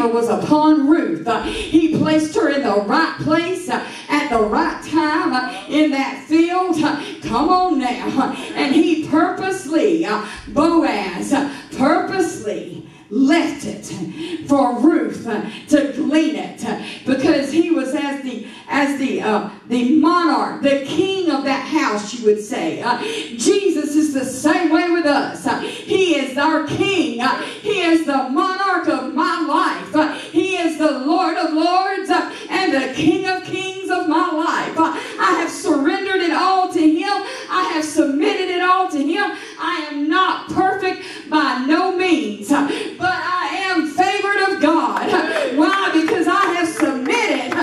favor was upon Ruth. Uh, he placed her in the right place uh, at the right time uh, in that field. Come on now. And he purposely, Boaz, purposely left it for Ruth to glean it because he was as the as the uh, the monarch, the king of that house, you would say. Uh, Jesus the same way with us. He is our king. He is the monarch of my life. He is the Lord of lords and the King of kings of my life. I have surrendered it all to him. I have submitted it all to him. I am not perfect by no means, but I am favored of God. Why? Because I have submitted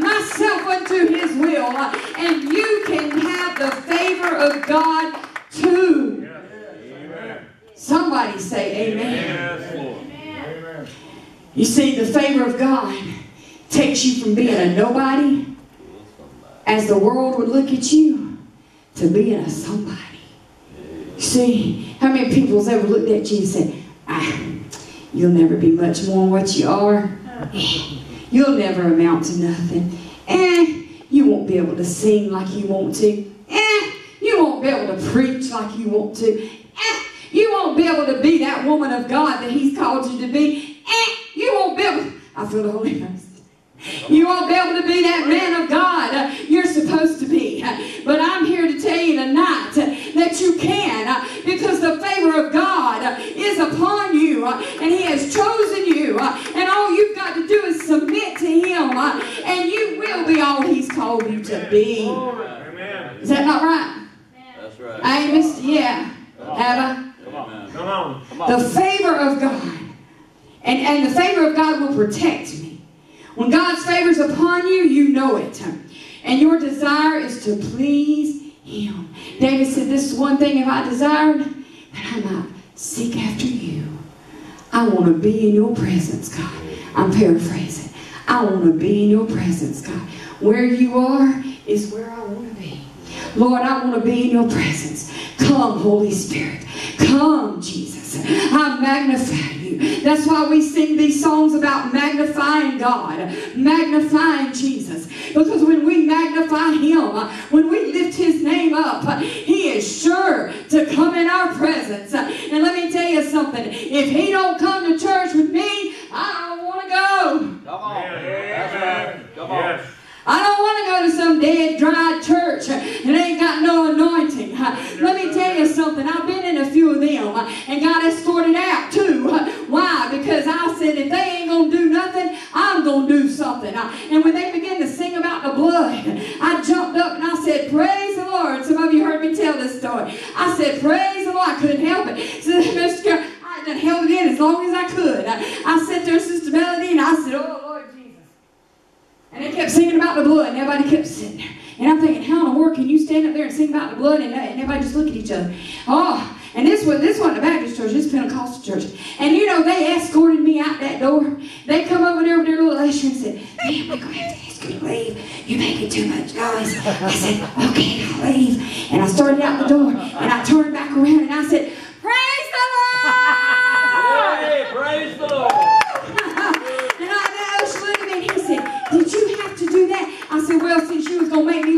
myself unto his will. And you can have the favor of God too. Somebody say amen. You see, the favor of God takes you from being a nobody, as the world would look at you, to being a somebody. See, how many people's ever looked at you and said, ah, you'll never be much more than what you are. You'll never amount to nothing. Eh, you won't be able to sing like you want to. Eh, you won't be able to preach like you want to. Eh, won't be able to be that woman of God that He's called you to be. Eh, you won't be able. I feel the Holy Ghost. You won't be able to be that man of God you're supposed to be. But I'm here to tell you tonight that you can because the favor of God is upon you and He has chosen you. And all you've got to do is submit to Him and you will be all He's called you to be. Is that not right? That's right. I ain't missed Yeah. Have I? Amen. Come on. Come on. The favor of God. And, and the favor of God will protect me. When God's favor is upon you, you know it. And your desire is to please Him. David said, This is one thing if I desired, that I might seek after you. I want to be in your presence, God. I'm paraphrasing. I want to be in your presence, God. Where you are is where I want to be. Lord, I want to be in your presence. Come, Holy Spirit. Come, Jesus. I magnify you. That's why we sing these songs about magnifying God, magnifying Jesus. Because when we magnify Him, when we lift His name up, He is sure to come in our presence. And let me tell you something. If He don't come to church with me, I don't want to go. Come on. Yes. That's right. Come on. Yes. I don't want to go to some dead, dry church and ain't got no anointing. Let me tell you something. I've been in a few of them, and God has sorted out too. Why? Because I said if they ain't gonna do nothing, I'm gonna do something. Uh, and when they began to sing about the blood, I jumped up and I said, "Praise the Lord." Some of you heard me tell this story. I said, "Praise the Lord." I couldn't help it. So Mr. Carroll, I done held it in as long as I could. I, I sat there, Sister Melody, and I said, "Oh Lord Jesus." And they kept singing about the blood, and everybody kept sitting there. And I'm thinking, how in the world can you stand up there and sing about the blood and, uh, and everybody just look at each other? Oh, this wasn't a Baptist church, this Pentecostal church. And you know, they escorted me out that door. They come over there with their little usher and said, Man, we're going to have to ask you to leave. You're making too much noise. I said, Okay, I'll leave. And I started out the door and I turned back around and I said, Praise the Lord! Hey, praise the Lord! and I, the usher looked at me and he said, Did you have to do that? I said, Well, since you was going to make me